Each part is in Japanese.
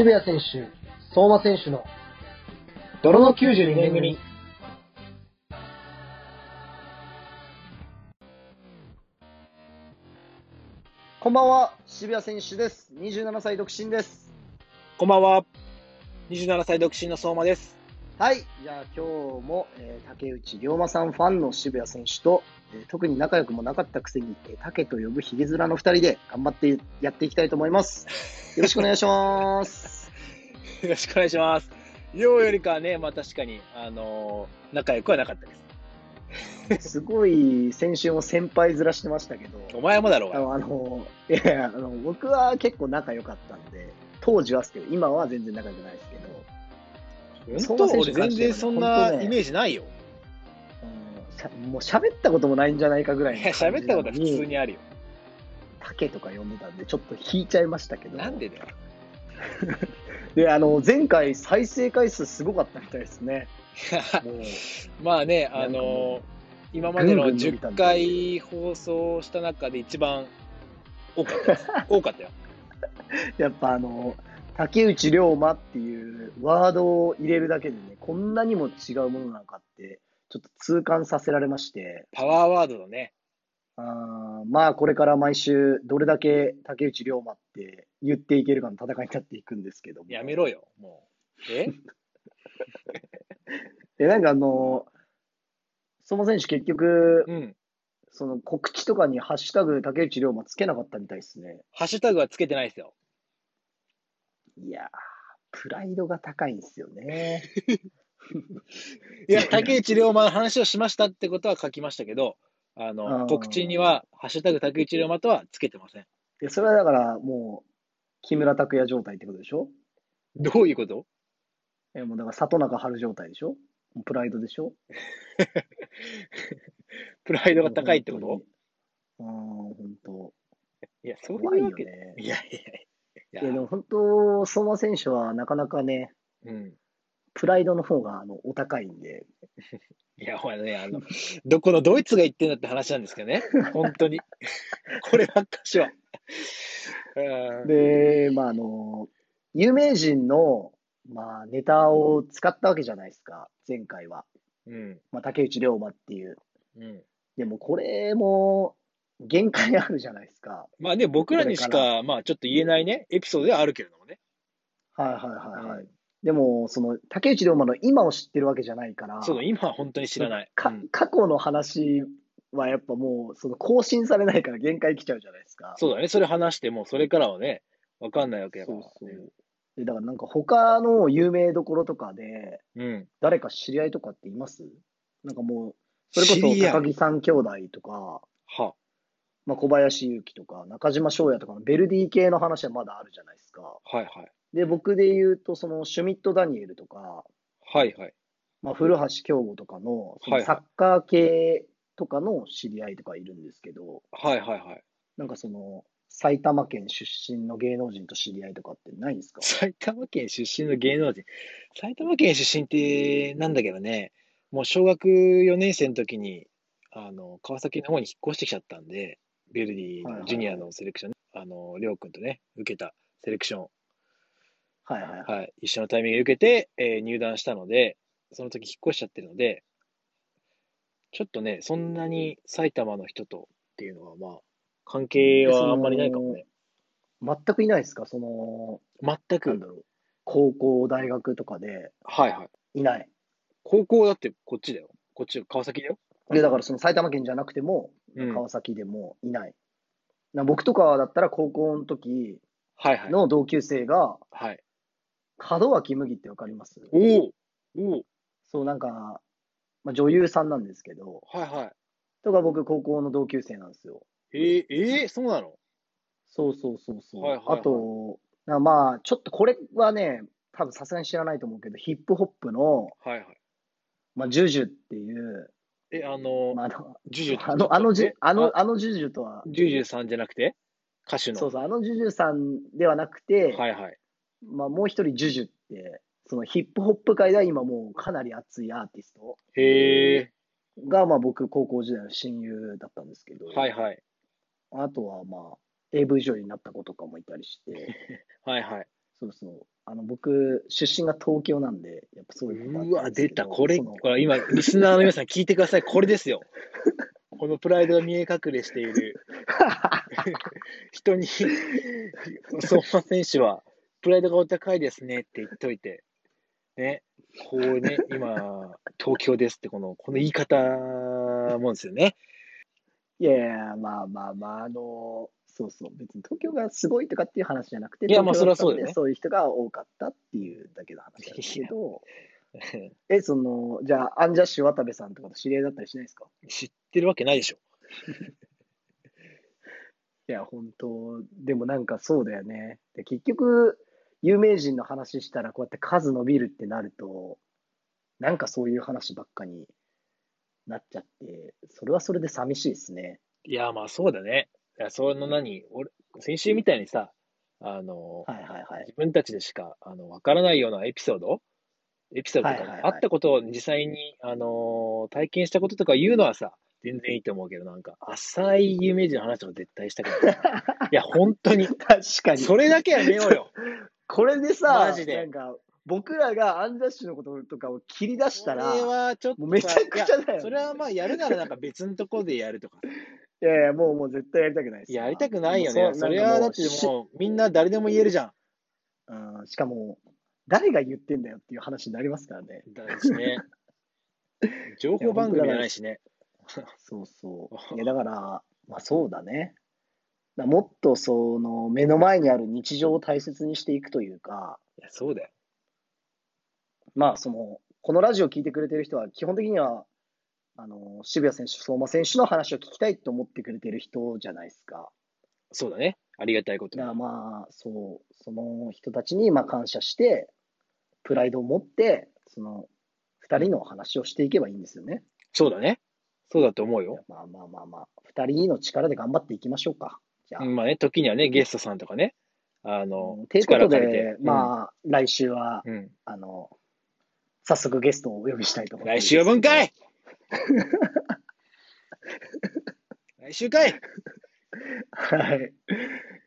渋谷選手、相馬選手の泥の92年組。こんばんは、渋谷選手です。27歳独身です。こんばんは。27歳独身の相馬です。はい。じゃあ今日も、えー竹内涼真さんファンの渋谷選手と、えー特に仲良くもなかったくせに、えー竹と呼ぶヒゲ面の二人で頑張ってやっていきたいと思います。よろしくお願いします。よろしくお願いします。ようよりかはね、まあ確かに、あのー仲良くはなかったです。すごい先週も先輩面してましたけど、お前もだろうが。あの、いやあの、僕は結構仲良かったんで、当時はですけど、今は全然仲良くないですけど、本当俺全然そんなイメージないよ。うんしゃもう喋ったこともないんじゃないかぐらい喋ったことは普通にあるよ。竹とか呼んでたんで、ちょっと引いちゃいましたけど。なんでだよ。で、あの、前回再生回数すごかったみたいですね。まあね、あの今までのぐんぐん伸びたん10で回放送した中で一番多かった。多かったよ。やっぱあの、竹内涼真っていうワードを入れるだけでね、こんなにも違うものなのかって、ちょっと痛感させられまして、パワーワードだね。あーまあこれから毎週どれだけ竹内涼真って言っていけるかの戦いになっていくんですけども。やめろよ、もう。え？え、なんかあの、相馬選手結局、うん。その告知とかにハッシュタグ竹内涼真つけなかったみたいですね。ハッシュタグはつけてないですよ。いやー、プライドが高いんですよね。いや、竹内涼真の話をしましたってことは書きましたけど、ああの、ー告知には、ハッシュタグ竹内涼真とはつけてません。で、それはだからもう、木村拓哉状態ってことでしょ？どういうこと？え、もうだから里中春状態でしょ？プライドでしょ？プライドが高いってこと？うーん、本当。いや、そういうわけ。ね。いやいやいや。いや、でも本当、相馬選手はなかなかね、うん。プライドの方があのお高いんで、いや、ほらね、あの、どこのドイツが言ってんだって話なんですけどね。本当に。こればっかしは。うんで、まああの、有名人の、まあ、ネタを使ったわけじゃないですか、前回は。うん。まあ、竹内涼真っていう。うん。でもこれも限界あるじゃないですか。まあね、僕らにしかか、まあちょっと言えないね、エピソードではあるけれどもね。はいはいはいはい。うんでも、その、竹内涼真の今を知ってるわけじゃないから、そうだ、今は本当に知らない。かうん過去の話はやっぱもう、その更新されないから限界来ちゃうじゃないですか。そうだね、それ話しても、それからはね、わかんないわけだから。そうそうでだからなんか他の有名どころとかで、うん。誰か知り合いとかっています？なんかもう、それこそ高木三兄弟とか、は。まあ、小林祐希とか、中島翔也とかのベルディ系の話はまだあるじゃないですか。はいはい。で、僕で言うと、そのシュミット・ダニエルとか、はいはい。まあ、古橋京吾とかの、そのサッカー系とかの知り合いとかいるんですけど、はいはいはい。なんかその、埼玉県出身の芸能人と知り合いとかってないんですか？埼玉県出身の芸能人。埼玉県出身ってなんだけどね、もう小学4年生の時に、あの、川崎の方に引っ越してきちゃったんで、ベルディはいはいのジュニアのセレクション、あの、りょうくんとね、受けたセレクション、はいはいはい。はい、一緒のタイミングで受けて、えー入団したので、その時引っ越しちゃってるので、ちょっとね、そんなに埼玉の人とっていうのは、まあ、関係はあんまりないかもね。全くいないですか？その、全く。高校、大学とかではいはい。いない。高校だってこっちだよ。こっち、川崎だよ。で、だからその埼玉県じゃなくても、うん。川崎でもいない。な僕とかだったら高校の時はいはい。の同級生が、はい。門脇麦ってわかります？おおそう、なんか、まあ、女優さんなんですけど、はいはとか僕高校の同級生なんですよ。い。えー、えー、そうなの？そうそうそうそう。はいはいはいあと、なまあ、ちょっとこれはね、多分さすがに知らないと思うけど、ヒップホップの、はいはい。まあ、ジュジュっていう、え、あの、まあ、あの、ジュジュあの、あのジュえ、あの、あのジュジュとは、ジュジュさんじゃなくて？歌手の。そうそう、あのジュジュさんではなくて、はいはい。まあ、もう一人ジュジュって、そのヒップホップ界では今もうかなり熱いアーティスト。へえ。が、まあ僕、高校時代の親友だったんですけど、はいはい。あとはまあ、AV 女優になった子とかもいたりして、はいはい。そうそう。あの、僕、出身が東京なんで、やっぱそういううわ、出た。これ、そのほら、今、リスナーの皆さん聞いてください。これですよ。このプライドが見え隠れしている 人に、相馬選手は、プライドがお高いですねって言っといて、ね、こうね、今、東京ですって、この、この言い方もんですよね。いやいや、まあまあまあ、あの、そうそう、別に東京がすごいとかっていう話じゃなくて、いやまあそれはそうだよねそういう人が多かったっていうだけの話なんですけど、え、その、じゃあ、アンジャッシュ渡部さんとかと知り合いだったりしないですか？知ってるわけないでしょ。いや、本当でもなんかそうだよね。で結局、有名人の話したら、こうやって数伸びるってなると、なんかそういう話ばっかになっちゃって、それはそれで寂しいですね。いや、まあそうだね。いや、その何、俺、先週みたいにさ、あの、はいはいはい。自分たちでしか、あの、わからないようなエピソードエピソードとか、はいはいはいあったことを実際に、あの体験したこととか言うのはさ、全然いいと思うけど、なんか、浅い有名人の話とか絶対したくない。いや、本当に。確かに。それだけはやめようよ。これでさ、マジでなんか、僕らがアンジャッシュのこととかを切り出したら、それいはちょっとめちゃくちゃだよそれはまあ、やるならなんか別のところでやるとか。やいや、もうもう絶対やりたくないです。やりたくないよね。それはだってしもう、みんな誰でも言えるじゃん。うんしかも、誰が言ってんだよっていう話になりますからね。だしね。情報番組じゃないしね。そうそう。いや、だから、まあそうだね。だもっとその目の前にある日常を大切にしていくというか、いや、そうだよ。まあその、このラジオを聞いてくれてる人は基本的には、あの、渋谷選手、相馬選手の話を聞きたいと思ってくれてる人じゃないですか。そうだね。ありがたいことにだからまあ、そう、その人たちにまあ感謝して、プライドを持って、その二人の話をしていけばいいんですよね。そうだね。そうだと思うよ。まあまあまあまあ、二人の力で頑張っていきましょうか。じゃあ。うんまあね、時にはね、ゲストさんとかね、あのうん、ということでまあ、来週は、あの、早速ゲストをお呼びしたいと思います。来週は分かい 来週かいはい。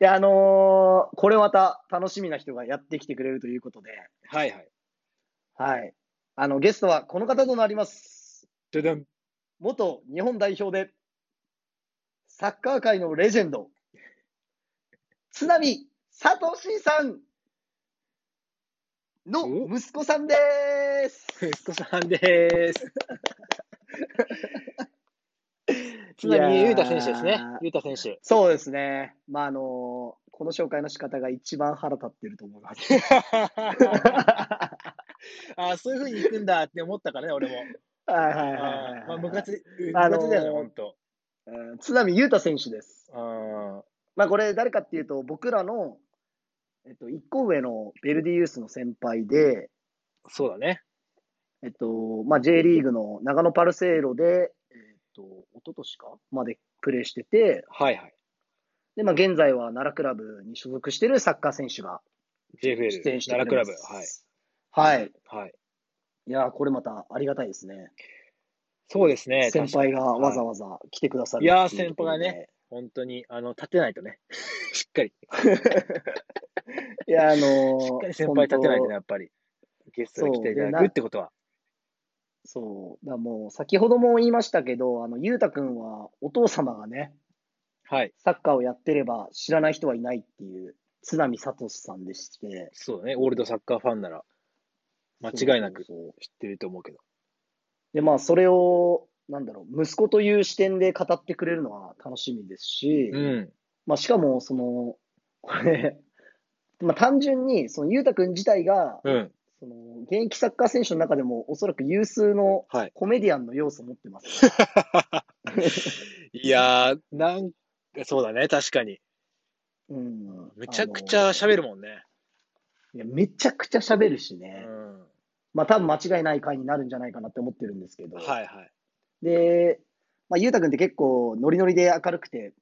いや、あのーこれまた楽しみな人がやってきてくれるということで、はいはい。はい。あの、ゲストはこの方となります。ドゥドン。元日本代表で、サッカー界のレジェンド、津波聡さんのお息子さんです。息子さんです。津波裕太選手ですね。裕太選手。そうですね。まあ、あのこの紹介の仕方が一番腹立ってると思います。あそういうふうに行くんだって思ったからね、俺も。はいはいはい。まあ、部活、だよね、ほんと。うん津波裕太選手です。あまあ、これ誰かっていうと、僕らの、えっと、一個上のベルディユースの先輩で、ーそうだね。えっと、まあ、J リーグの長野パルセイロで、えっと、一昨年かまでプレーしてて、はいはい。で、まあ、現在は奈良クラブに所属しているサッカー選手が JFL、出演して奈良クラブ。はい。はい。はい。いやー、これまたありがたいですね。そうですね。先輩がわざわわざ来てくださるいやーってうところで先輩がね。本当に、あの、立てないとね。しっかり。いや、あのー しっかり先輩立てないとね、やっぱり。ゲストに来ていただくってことは。そう。だもう、先ほども言いましたけど、あの、ゆうたくんは、お父様がね、はい。サッカーをやってれば知らない人はいないっていう、津波聡さんでして。そうだね。オールドサッカーファンなら、間違いなくそうそうそう知ってると思うけど。で、まあ、それを、なんだろう、息子という視点で語ってくれるのは楽しみですし、うん。まあ、しかも、その、これ、まあ、単純に、その、ゆうたくん自体が、うん。その、現役サッカー選手の中でも、おそらく有数のはい。コメディアンの要素を持ってます。いやー、なんか、そうだね。確かに。うん。めちゃくちゃ喋るもんね。いや、めちゃくちゃ喋るしうね。ん。まあ、多分間違いない回になるんじゃないかなって思ってるんですけど。はいはい。で、まあ、ゆうたくんって結構、ノリノリで明るくて、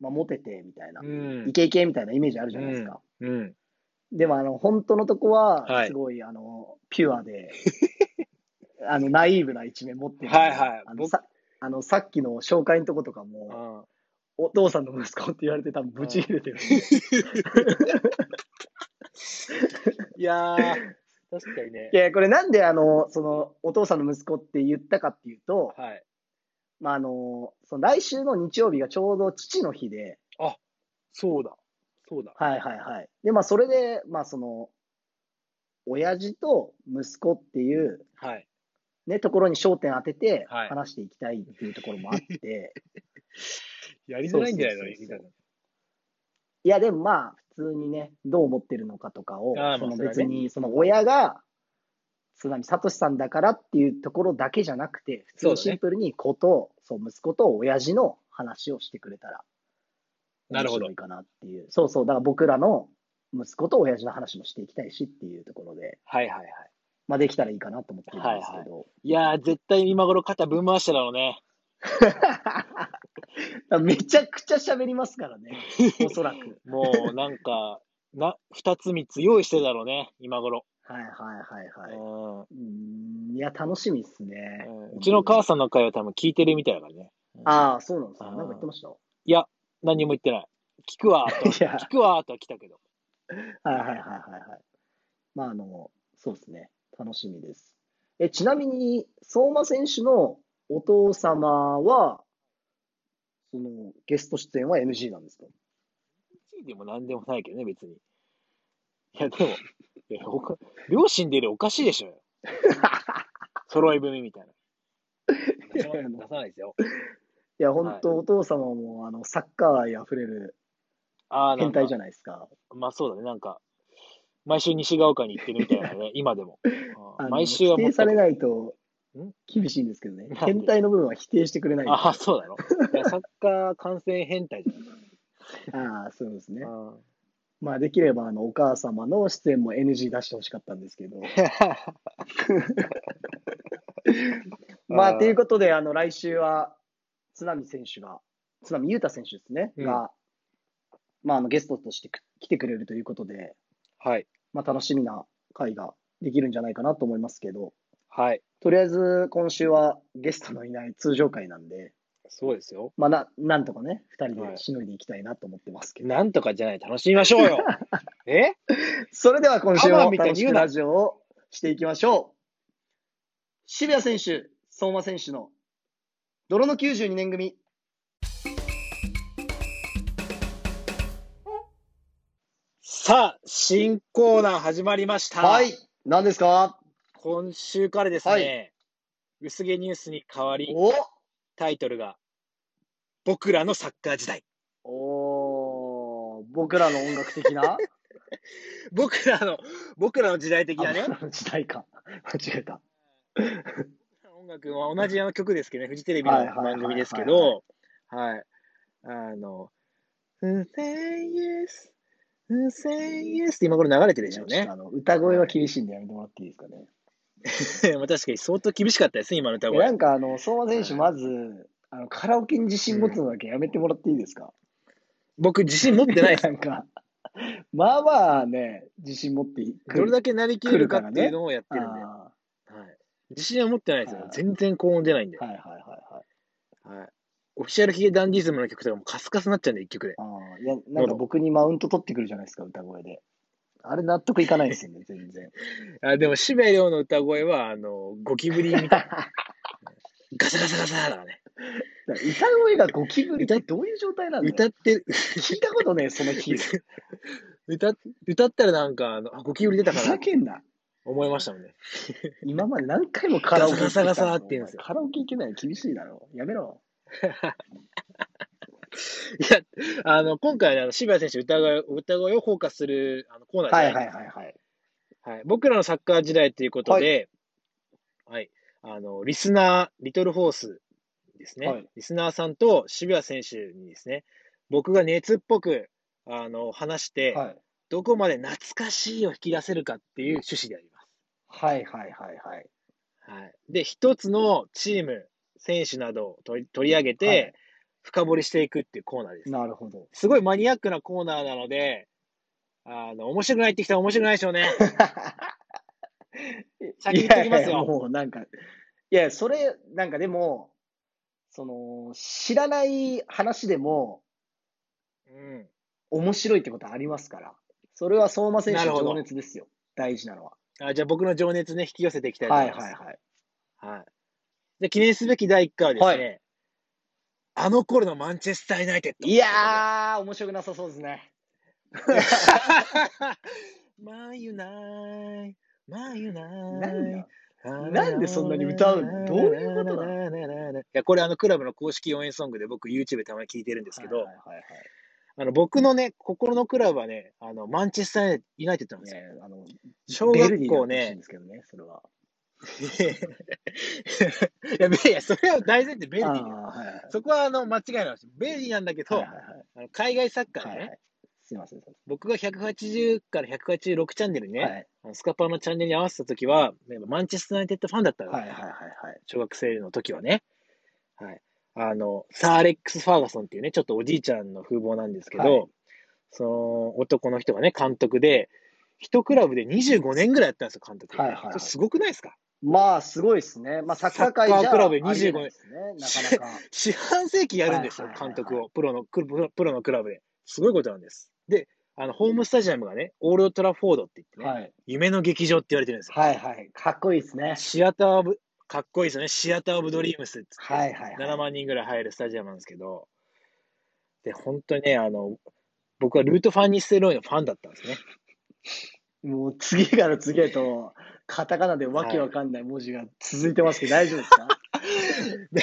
まあ、モテて、みたいなう。んイ。ケイケみたいなイメージあるじゃないですか。うん。でも、あの、本当のとこはは、いすごい、あの、ピュアで、あの、ナイーブな一面持ってる。はいはい僕あのさあの、さっきの紹介のとことかも、お父さんの息子って言われて多分ブチ切れてる。いやー、確かにねい。や、これなんであの、その、お父さんの息子って言ったかっていうと、はい。まあ、あの、その来週の日曜日がちょうど父の日で、そうだ。そうだ。はいはいはい。で、まあ、それで、まあ、その、親父と息子っていう、はい。ね、ところに焦点当ててはい。話していきたいっていうところもあって、やりづらいんじゃないの？いや、でもまあ、普通にね、どう思ってるのかとかを、その別に、その親が、津波聡さんだからっていうところだけじゃなくて、普通にシンプルに子と、そう、息子と親父の話をしてくれたら、なるほど面白いかなっていう。そうそう、だから僕らの息子と親父の話もしていきたいしっていうところで、はいはいはい。まあできたらいいかなと思ってるんですけど。いやー、絶対今頃肩ぶん回してたろうね。めちゃくちゃ喋りますからね、おそらく。もうなんか、な、二つ三つ用意してたろうね、今頃。はいはいはいはい。うんいや、楽しみっすね。うちの母さんの会は多分聞いてるみたいだからね。ああ、そうなんですか。なんか言ってました？いや、何にも言ってない。聞くわーと。いや聞くわーとは来たけど。はいはいはいはいはい。まあ、あの、そうですね。楽しみです。え、ちなみに、相馬選手のお父様は、その、ゲスト出演は NG なんですか？でも何でもないけどね、別に。いや、でも、いやおか両親出るおかしいでしょよ。揃い踏みみたいな。出さないですよ。いや、本当、お父様も、あの、サッカー愛あふれるあ変態じゃないですか。まあそうだね、なんか、毎週西が丘に行ってるみたいなね、今でも。あの毎週は否定されないとん？厳しいんですけどね。変態の部分は否定してくれない。あああ、そうだろ。サッカー観戦変態じ あ、そうですねゃ。ん。まあ、できれば、あの、お母様の出演も NG 出してほしかったんですけど。まあ、ということで、あの、来週は、津波選手が、津波裕太選手ですね、うんが、まあ、あの、ゲストとしてく来てくれるということで、はい。まあ、楽しみな回ができるんじゃないかなと思いますけど、はい。とりあえず、今週はゲストのいない通常回なんで、そうですよ。まあ、な、なんとかね、二人はいでしのいでいきたいなと思ってますけど。なんとかじゃない、楽しみましょうよ。え？それでは今週アマンもみたいに言うな楽しくラジオをしていきましょう。渋谷選手、相馬選手の泥の92年組。さあ、新コーナー始まりました。はい。何ですか？今週からですね、はい薄毛ニュースに変わり、おタイトルが、僕らのサッカー時代。おー僕らの音楽的な？僕らの、僕らの時代的なねあ、僕らの時代か。間違えた。音楽は同じあの曲ですけどね、フジテレビの番組ですけど、はい。あの、say yes, say yes って今頃流れてるでしょうね。あの歌声は厳しいんでやめてもらっていいですかね。まあ確かに相当厳しかったですね、今の歌え声。なんかあの、相馬選手、まず、あのカラオケに自信持つのだけやめてもらっていいですか、僕自信持ってないです な。んか、まあまあね、自信持ってどれだけなりきれるかっていうのをやってるんで。あはい、自信は持ってないですよはい。全然高音出ないんで。ーはいはいはいはい。はい。オフィシャルヒゲダンディズムの曲とかもカスカスになっちゃうんで、一曲で。ああ、いや、なんか僕にマウント取ってくるじゃないですか、歌声で。あれ納得いかないですよね、全然。あでも、渋谷亮の歌声は、あの、ゴキブリみたいな。ガサガサガサだからね。歌声がゴキブリってどういう状態なんだよ歌ってる、聞いたことねえ、その日。ふ 歌、歌ったらなんか、あの、あゴキブリ出たかなざけんな。思いましたもんね。今まで何回もカラオケガサガサガサって言うんですよカラオケ行けないの厳しいだろ。やめろ。いや、あの、今回、あの渋谷選手歌声、歌声をフォーカスするあのコーナーじゃははいないいですはいはい。はい。僕らのサッカー時代ということで、はい。あの、リスナー、リトルホースですね。はいリスナーさんと渋谷選手にですね、僕が熱っぽく、あの、話して、はい。どこまで懐かしいを引き出せるかっていう趣旨であります。はいはいはいはい。はい。で、一つのチーム、選手などを取り取り上げて、はい深掘りしていくっていうコーナーです。なるほど。すごいマニアックなコーナーなので、あの、面白くないってきたら面白くないでしょうね。先言っときますいやいやよ。もうなんか、いや、それ、なんかでも、その、知らない話でもうん。面白いってことありますから。それは相馬選手の情熱ですよ。大事なのは。あじゃあ僕の情熱ね、引き寄せていきたいとはい思います。はいはい。はい。じゃあ記念すべき第1回はですね、はいあの頃のマンチェスター・ユナイテッド。いやー、面白くなさそうですね。マンユナイ、マンユナイだ。なんでそんなに歌うの？どういうことなのいや、これあのクラブの公式応援ソングで僕 YouTube でたまに聞いてるんですけど、はいはいはいはいあの僕のね、心のクラブはね、あのマンチェスター・ユナイテッドなんですよ。いやいやあの、小学校ねで、すけどね、それは。いや、ベいやそれは大前提ベルディはいはいそこはあの間違いない。ベルディなんだけど、はいはいはいあの海外サッカーでね、はいはい。すいません。僕が180から186チャンネルにね、はいスカパーのチャンネルに合わせたときは、ねマンチェスター・ユナイテッドファンだったの、はいはいはいはい。小学生の時はね。はい。あの、サー・アレックス・ファーガソンっていうね、ちょっとおじいちゃんの風貌なんですけど、はいその男の人がね、監督で、一クラブで25年ぐらいやったんですよ、監督。はいはいはいすごくないですか？まあ、すごいですね。まあ、サッカー界じゃサッカークラブで25ありえないですね。なかなか。四半世紀やるんですよ、監督を。プロの、プロプロのクラブで。すごいことなんです。で、あの、ホームスタジアムがね、オールドトラフォードって言ってね、はい。夢の劇場って言われてるんですよ。はいはい。かっこいいですね。シアターオブ、かっこいいですよね。シアターオブドリームスっつって、はいはいはい。7万人ぐらい入るスタジアムなんですけど、で、本当にね、あの、僕はルート・ファンニステロイのファンだったんですね。もう次から次へと、カタカナでわけわかんない文字が続いてますけど、大丈夫ですか？で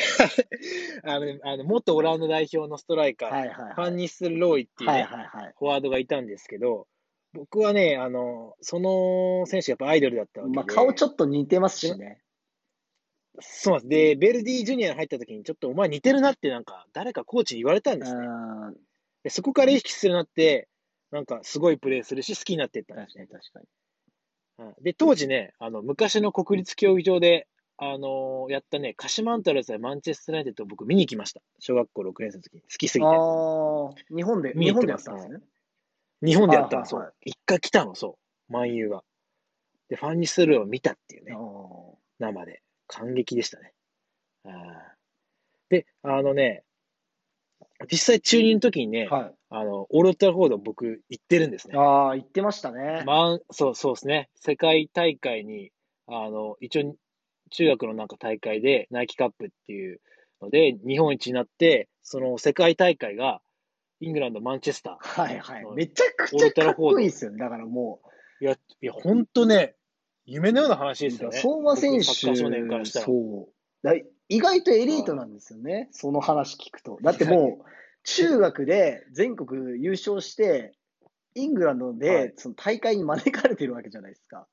あの、あの元オランダ代表のストライカー、はいはいはい。ファンニステロイっていうね、はいはいはい。フォワードがいたんですけど、僕はね、あの、その選手がやっぱアイドルだったわけで。まあ、顔ちょっっと似てますしね。と。そうなんです。で、ベルディジュニアに入った時に、ちょっとお前似てるなってなんか、誰かコーチに言われたんうですね。ん。でそこから意識するようになって、なんかすごいプレーするし、好きになっていったんですね。確かに確かに。はいで、当時ね、あの、昔の国立競技場で、あのーやったね、鹿島アントラーズやマンチェスター・ユナイテッドを僕見に行きました。小学校6年生の時に。好きすぎて。ああ、日本で、日本でやったんですね。日本でやったの、そう。一回来たの、そう。万有が。で、ファンにするを見たっていうね生で。感激でしたね。あーで、あのね、実際中2の時にね、はい。あの、オールドトラフォード僕行ってるんですね。ああ、言ってましたね。まあ、そう、そうですね。世界大会に、あの、一応、中学のなんか大会で、ナイキカップっていうので、日本一になって、その世界大会が、イングランド、マンチェスター。はいはい。めちゃくちゃかっこいいですよね。だからもいや、いや、ほんとね、夢のような話う、ですよね。相馬選手。そう。だ意外とエリートなんですよね。その話聞くと。だってもう、中学で全国優勝して、イングランドはでいその大会に招かれてるわけじゃないですか。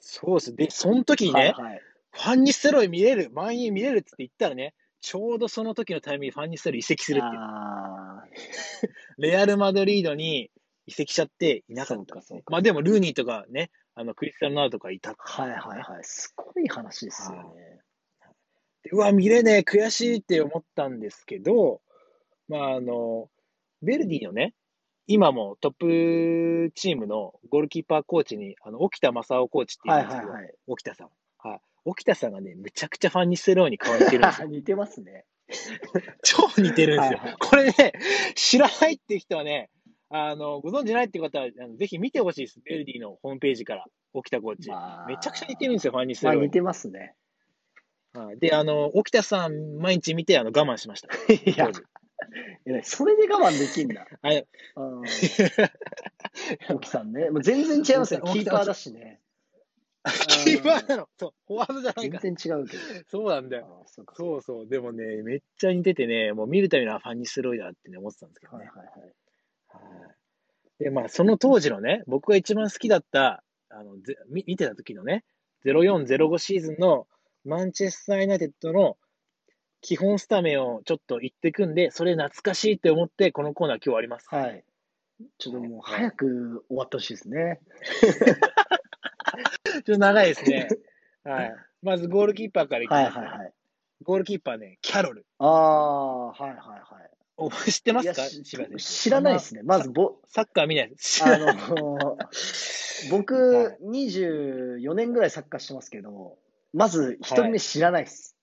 そうです。で、その時にね、はいはい。ファンニステロイ見れる、満員見れるって言ったらね、ちょうどその時のタイミングでファンニステロイ移籍するっていう。あ レアル・マドリードに移籍しちゃっていあ、なかったか。そうか。まあでも、ルーニーとかね、あの、クリスティアーノ・ロナウドとかいたはいはいはい。すごい話ですよね。でうわ、見れねえ、悔しいって思ったんですけど、まあ、あの、ベルディのね、今もトップチームのゴールキーパーコーチに、あの、沖田正夫コーチっていうんですけど、はいはいはい沖田さん。はい。沖田さんがね、むちゃくちゃファンにステローに顔似てるんですよ。似てますね。超似てるんですよ。はいはいこれね、知らないって人はね、あの、ご存知ないって方は、あのぜひ見てほしいです。ベルディのホームページから、沖田コーチ。まあめちゃくちゃ似てるんですよ、ファンにステローに。まあ似てますね。はいで、あの、沖田さん、毎日見て、あの、我慢しました。いやそれで我慢できんだ。あ れうん。沖さんね。もう全然違いますよ。キーパーだしね。キーパーなの。そう、フォワードじゃない全から。然違うけど。そうなんだよ。あそうかそうそう。でもね、めっちゃ似ててね、もう見るたびにはファンにスロイだってね、思ってたんですけどね。はいはいはい。はいで、まあ、その当時のね、僕が一番好きだった、あの、ぜ見見てた時のね、0405シーズンのマンチェスター・ユナイテッドの基本スタメンをちょっと言ってくんで、それ懐かしいって思って、このコーナー今日終わります。はい。ちょっともう早く終わってほしいですね。ちょっと長いですね。はい。まずゴールキーパーからいきはいます、はいはい。ゴールキーパーね、キャロル。ああ、はいはいはい。お 知ってますか？知らないです ね。まず、ぼ、サッカー見ないです。あのー 僕、はい24年ぐらいサッカーしてますけど、まず一人目知らないです。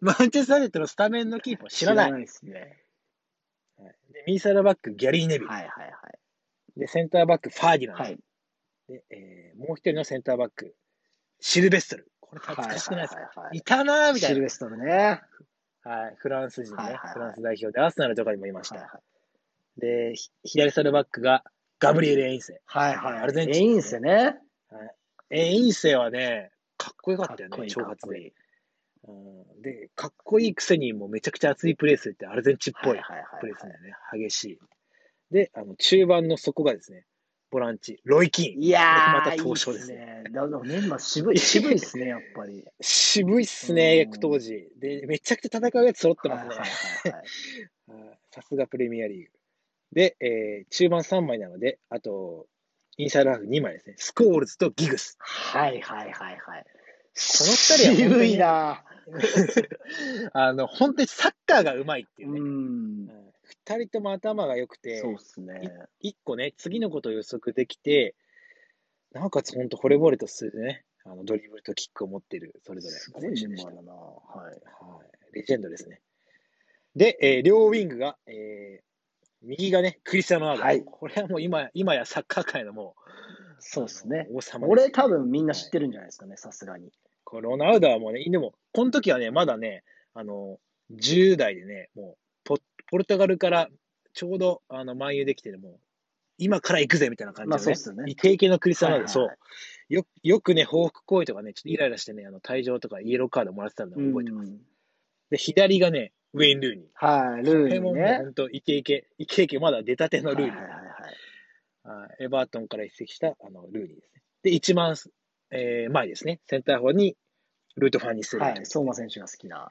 マンチェスター・ユナイテッドのスタメンのキーパー知らない。ですね。で右サイドバック、ギャリー・ネビル。はいはいで、センターバック、ファーディナンド。はい。はい。で、えーもう一人のセンターバック、シルベストル。これ懐かしくないですか、はいはいはいいたなーみたいな。シルベストルね。はい、フランス人ね、はいはいはいフランス代表で、アーセナルとかにもいました。はいで、ひ左サイドバックがガブリエル・エインセ。はいはい。アルゼンチンエインセね。エインセはね、かっこよかったよね、かっこいい長髪で。かっこいい。うんで、かっこいいくせにもうめちゃくちゃ熱いプレーするってアルゼンチンっぽはいいはいはいプレーするんだよね。激しい。で、あの中盤の底がですね、ボランチ、ロイキン。いやまた当初ですね。だからメンバー渋い、渋いですね、やっぱり。渋いっすね、役当時。で、めちゃくちゃ戦うやつ揃ってますね。さすがプレミアリーグ。で、えー、中盤3枚なので、あと、インサイドハーフ2枚ですね。スコールズとギグス。はいはいはいはい。この二人は。渋いなあの、本当にサッカーがうまいっていうね。う2人とも頭が良くて、そうすね。1個ね、次のことを予測できて、なおかつ本当惚れ惚れとするね、あのドリブルとキックを持ってる、それぞれ。すごいメンバーだな、はい。はい。レジェンドですね。で、えー、両ウィングが、えー、右がね、クリスタノ・ロナ、はい。これはもう今今やサッカー界のもう、そうですね。王様こ多分みんな知ってるんじゃないですかね、さすがに。これロナウドはもうね、でも、この時はね、まだね、あの、10代でね、もうポ、ポルトガルからちょうど、あの、漫遊できてる、もう、今から行くぜみたいな感じでね、まあそうっすよねイケイケのクリスティアーノ・ロナウド、はいはいそう。よ、よくね、報復行為とかね、ちょっとイライラしてね、あの、退場とかイエローカードもらってたのを覚えてます。うんで、左がね、ウェイン・ルーニー。はい、こルーれももうニーね。本当、イケイケ、イケイケ、まだ出たてのルーニー。はいはいはいエバートンから移籍したあのルーニーですね。で、一番、えー前ですね、センターフォーにルート・ファンニスはい、相馬選手が好きな。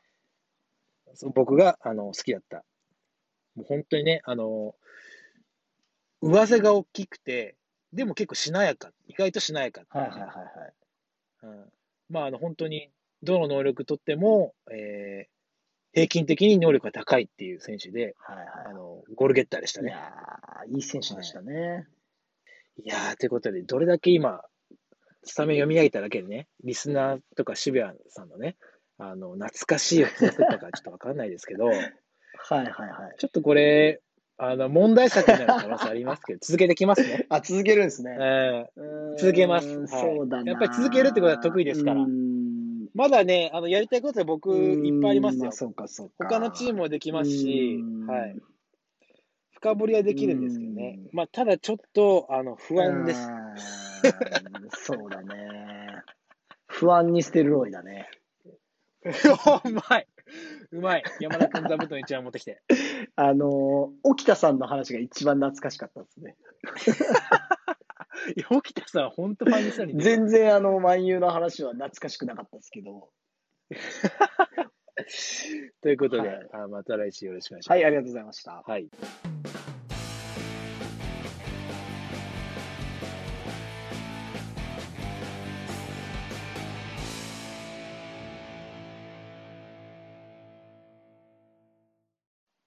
僕があの好きだった。もう本当にね、あの、上背が大きくて、でも結構しなやか、意外としなやかはいはいはいはい。うんまあ、あの本当に、どの能力とっても、えー平均的に能力が高いっていう選手で、はいはあのゴールゲッターでしたい。いね。やー、いい選手でしたね。いやー、ということで、どれだけ今、スタメン読み上げただけでね、リスナーとか渋谷さんのね、あの、懐かしいを聞かせたかちょっとわかんないですけど、はいはいはい。ちょっとこれ、あの、問題作になる可能性ありますけど、続けてきますね。あ、続けるんですね。えー続けますはいそうだな。やっぱり続けるってことは得意ですからまだね、あの、やりたいことは僕、いっぱいありますようーん。そうかそうか。他のチームもできますしはい。深掘りはできるんですけどねう。まあ、ただちょっと、あの、不安です。そうだね。不安にステルロイだね。うまい。うまい。山田君座布団一番持ってきて。あの、沖田さんの話が一番懐かしかったですね。いや、沖田さん、本当ファンにしたに全然あの、万有の話は懐かしくなかったですけど。ということで、はいあまた来週よろしくお願いします。はい、ありがとうございました。はい。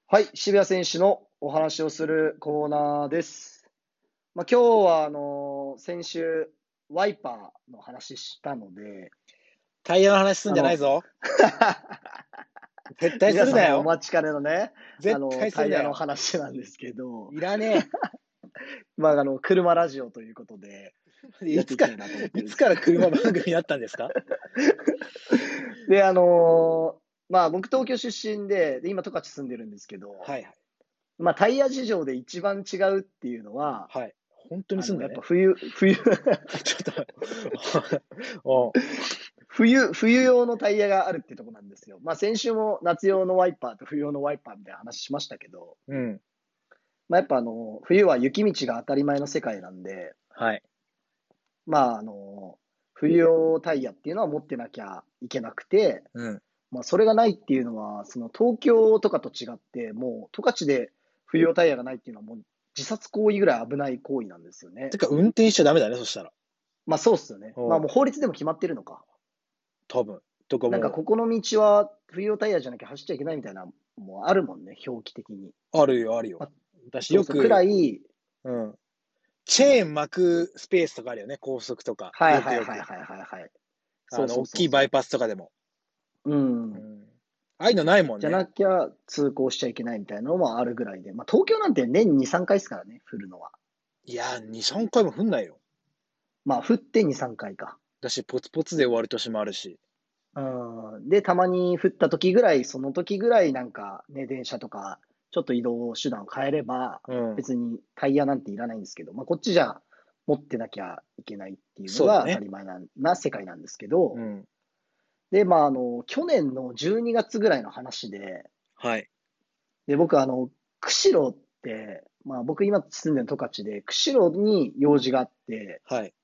はい、渋谷選手のお話をするコーナーです。まあ、今日はあの先週、ワイパーの話したので、タイヤの話すんじゃないぞ。絶対するな皆さんおよ。待ちかねのね、あ絶の対。タイヤの話なんですけど、いらね まあ、あの車ラジオということで、いつかっていつから車番組になったんですか？で、あのーまあ、僕、東京出身で、で今、十勝住んでるんですけど、はいはい。まあ、タイヤ事情で一番違うっていうのは、はい。本当にすんだねやっぱ。冬、冬、ちょっと。冬、冬用のタイヤがあるってとこなんですよ。まあ、先週も夏用のワイパーと冬用のワイパーみたいな話しましたけど、うん。まあ、やっぱあの、冬は雪道が当たり前の世界なんで、はい。まあ、あの、冬用タイヤっていうのは持ってなきゃいけなくて、うん。まあ、それがないっていうのは、その東京とかと違って、もう十勝で冬用タイヤがないっていうのはもう自殺行為ぐらい危ない行為なんですよねて。か、運転しちゃダメだね、そしたら。まあそうっすよね。うんまあもう法律でも決まってるのか。多分。とかなんかここの道は冬用タイヤじゃなきゃ走っちゃいけないみたいなもうあるもんね、表記的に。あるよ、あるよあ。私よく、くらい、うん。チェーン巻くスペースとかあるよね、高速とか。はいはいはいはいはいはい。あの、大きいバイパスとかでも。うん。うんああいうのないもんね。じゃなきゃ通行しちゃいけないみたいなのもあるぐらいで、まあ、東京なんて年2、3回ですからね、降るのは。いや、2、3回も降んないよ。まあ、降って2、3回か。だし、ポツポツで終わる年もあるし。うん。で、たまに降った時ぐらい、その時ぐらいなんかね、電車とか、ちょっと移動手段を変えれば、うん。別にタイヤなんていらないんですけど、まあ、こっちじゃ持ってなきゃいけないっていうのが当たり前なな世界なんですけど、うん。で、まあ、あの、去年の12月ぐらいの話で、はい。で、僕、あの、釧路って、まあ、僕今住んでる十勝で、釧路に用事があって、はい。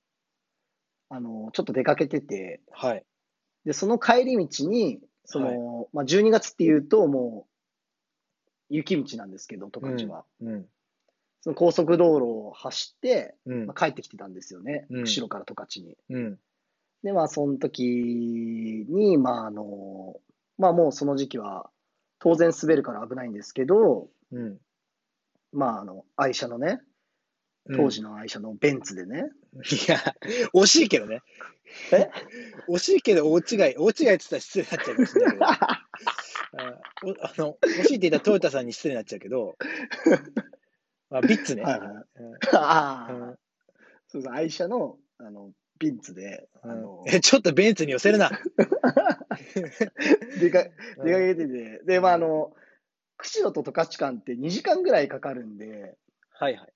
あの、ちょっと出かけてて、はい。で、その帰り道に、その、まあ、12月っていうと、もう、雪道なんですけど、十勝は。うん。その高速道路を走って、うんま。あ、帰ってきてたんですよね。うん釧路から十勝に。うん。で、まあ、その時に、まあ、あの、まあ、もうその時期は、当然滑るから危ないんですけど、うん。まあ、あの、愛車のね、当時の愛車のベンツでね、いや、惜しいけどね。え？惜しいけど大違い、大違いって言ったら失礼になっちゃいけど。あおあの、惜しいって言ったらトヨタさんに失礼になっちゃうけど、あビッツね。はいはい。うんああ、うんそうそう、愛車の、あの、ビンツで、あうんの、え、ちょっとベンツに寄せるな。出か、うん出かけてて、で、まあ、あの、釧路と十勝間って2時間ぐらいかかるんで、はいはい。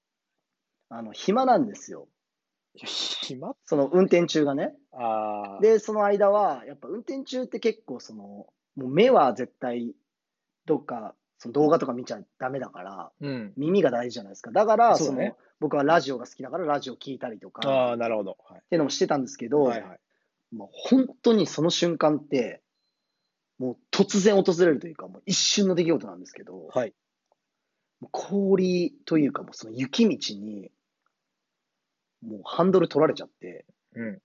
あの、暇なんですよ。暇？その運転中がね。ああ。で、その間は、やっぱ運転中って結構その、もう目は絶対、どっか、その動画とか見ちゃダメだから、うん。耳が大事じゃないですか。だから、そね僕はラジオが好きだからラジオ聞いたりとか、ああ、っなるほど。はい。ていうのもしてたんですけど、はいはい。もう本当にその瞬間って、もう突然訪れるというか、もう一瞬の出来事なんですけど、はい。氷というか、もうその雪道に、もうハンドル取られちゃって、うん。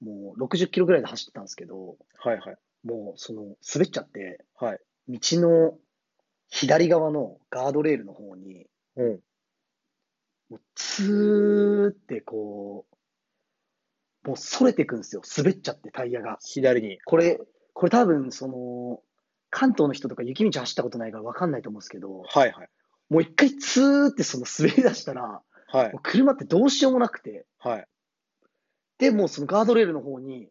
もう60キロぐらいで走ってたんですけど、はいはい。もうその滑っちゃって、はい。道の左側のガードレールの方に、うん。もうツーってこう、もう逸れてくんですよ。滑っちゃってタイヤが。左に。これ、これ多分その、関東の人とか雪道走ったことないから分かんないと思うんですけど、はいはい。もう一回ツーってその滑り出したら、はい。車ってどうしようもなくて、はい。で、もうそのガードレールの方に、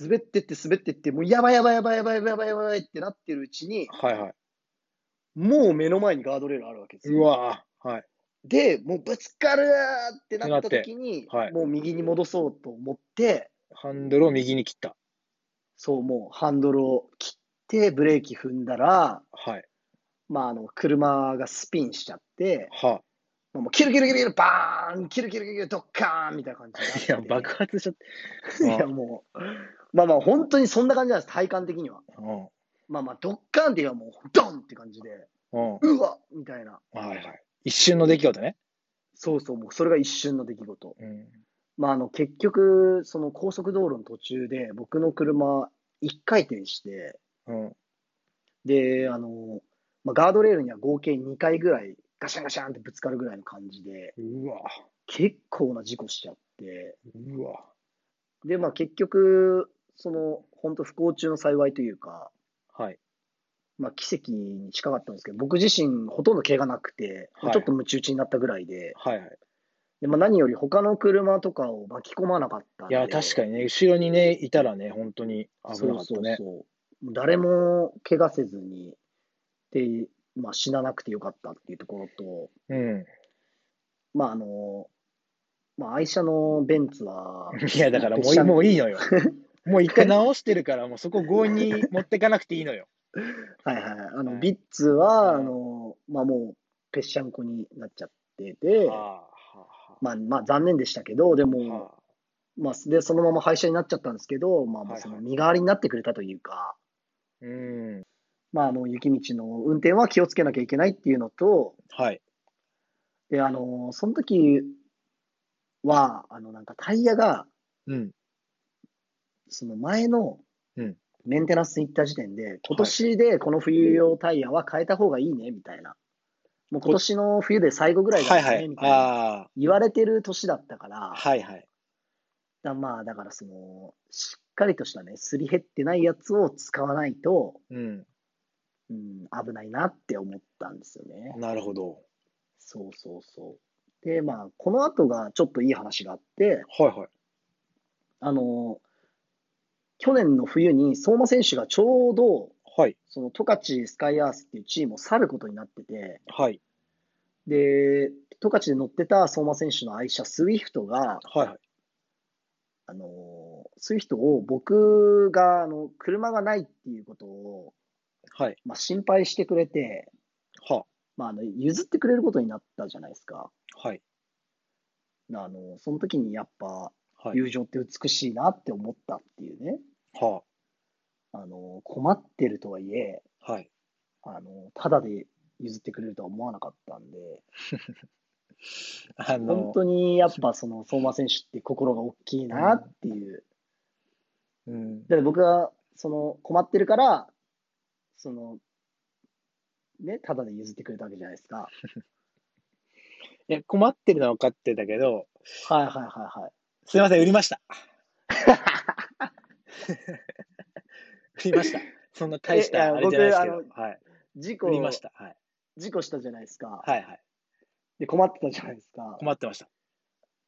滑ってって滑ってって、もうやばいやばいやばいやばいやばいやばいやばいってなってるうちに、はいはい。もう目の前にガードレールあるわけですよ。うわーはい。で、もうぶつかるってなった時に、はいもう右に戻そうと思って、ハンドルを右に切った。そう、もうハンドルを切って、ブレーキ踏んだら、はい。まあ、あの、車がスピンしちゃって、はもうキルキルキルキル、バーンキルキルキル、ドッカーンみたいな感じになっていや、爆発しちゃっ いや、もう、まあまあ、本当にそんな感じなんです、体感的には。た。うん。まあまあ、ドッカーンっていうのはもう、ドンって感じで、うん。うわみたいな。はいはい。一瞬の出来事ね。そうそう、もうそれが一瞬の出来事。うん。まあ、あの、結局、その高速道路の途中で、僕の車、一回転して、うん。で、あの、まあ、ガードレールには合計2回ぐらい、ガシャンガシャンってぶつかるぐらいの感じで、うわ結構な事故しちゃって、うわで、まあ結局、その、本当不幸中の幸いというか、はい。まあ奇跡に近かったんですけど、僕自身ほとんど怪我なくて、はいちょっとムチ打ちになったぐらいで、はいはい。でまあ、何より他の車とかを巻き込まなかったんで。いや、確かにね、後ろにね、いたらね、本当に危なかったね。そうそうそう誰も怪我せずに、で、まあ死ななくてよかったっていうところと、うん。まああの、まあ愛車のベンツは、いや、だからもういいまあもういいのよ。もう一回直してるから、もうそこ強引に持ってかなくていいのよ。はいはいはい。あの、はいビッツは、うんあの、まあもう、ぺっしゃんこになっちゃってて、はあ、はまあまあ残念でしたけど、であ、も、はあ。まあで、そのまま廃車になっちゃったんですけど、まあもうはいはいその身代わりになってくれたというか、うん。まああの、雪道の運転は気をつけなきゃいけないっていうのと、はい。で、あの、その時は、あの、なんかタイヤが、うん。その前のうんメンテナンスに行った時点で、今年でこの冬用タイヤは変えた方がいいね、みたいな。もう今年の冬で最後ぐらいだよね、はいはい。みたいな。言われてる年だったから、はいはい。だまあ、だからその、しっかりとしたね、すり減ってないやつを使わないと、うん。うん、危ないなって思ったんですよね。なるほど。そうそうそう。で、まあ、この後がちょっといい話があって、はいはい。あの、去年の冬に相馬選手がちょうど、はい。その十勝スカイアースっていうチームを去ることになってて、はい。で、十勝で乗ってた相馬選手の愛車、スイフトが、はいはい。あの、スイフトを僕が、あの、車がないっていうことを、はい。まあ、心配してくれて、はまあ、あの、譲ってくれることになったじゃないですか。はい。あの、その時にやっぱ、はい。友情って美しいなって思ったっていうね。はあの、困ってるとはいえ、あ。はい。あの、ただで譲ってくれるとは思わなかったんで、あ本の、当にやっぱその相馬選手って心が大きいなっていう。うん。で、僕がその困ってるから、その、ね、ただで譲ってくれたわけじゃないですか。いや、困ってるのは分かってたけど、はいはいはいはい。すいません、売りました。売りました。そんな大したあれじゃないですけど僕、はい。事故売りました。はい。事故したじゃないですか。はいはい。で、困ってたじゃないですか。困ってました。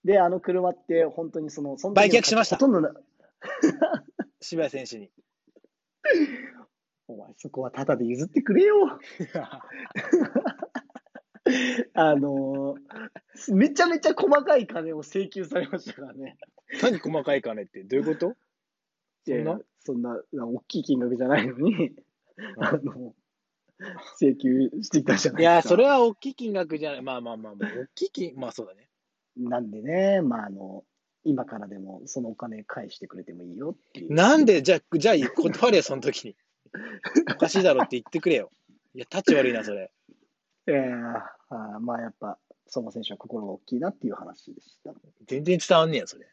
で、あの車って本当にその、その売却しましたほとんどな、渋谷選手に。お前そこはただで譲ってくれよ。あのーめちゃめちゃ細かい金を請求されましたからね。何細かい金ってどういうこと？そんな？そんな、大きい金額じゃないのに、あの、請求してきたじゃないいですか。や、それは大きい金額じゃない。まあまあまあ、まあ、大きい金、まあそうだね。なんでね、まあ、あの、今からでもそのお金返してくれてもいいよっていう。なんで、じゃあ、じゃあ、断れよ、その時に。おかしいだろって言ってくれよ。いや、タチ悪いな、それ。いやあーまあやっぱ、相馬選手は心が大きいなっていう話でした。全然伝わんねえよ、それ。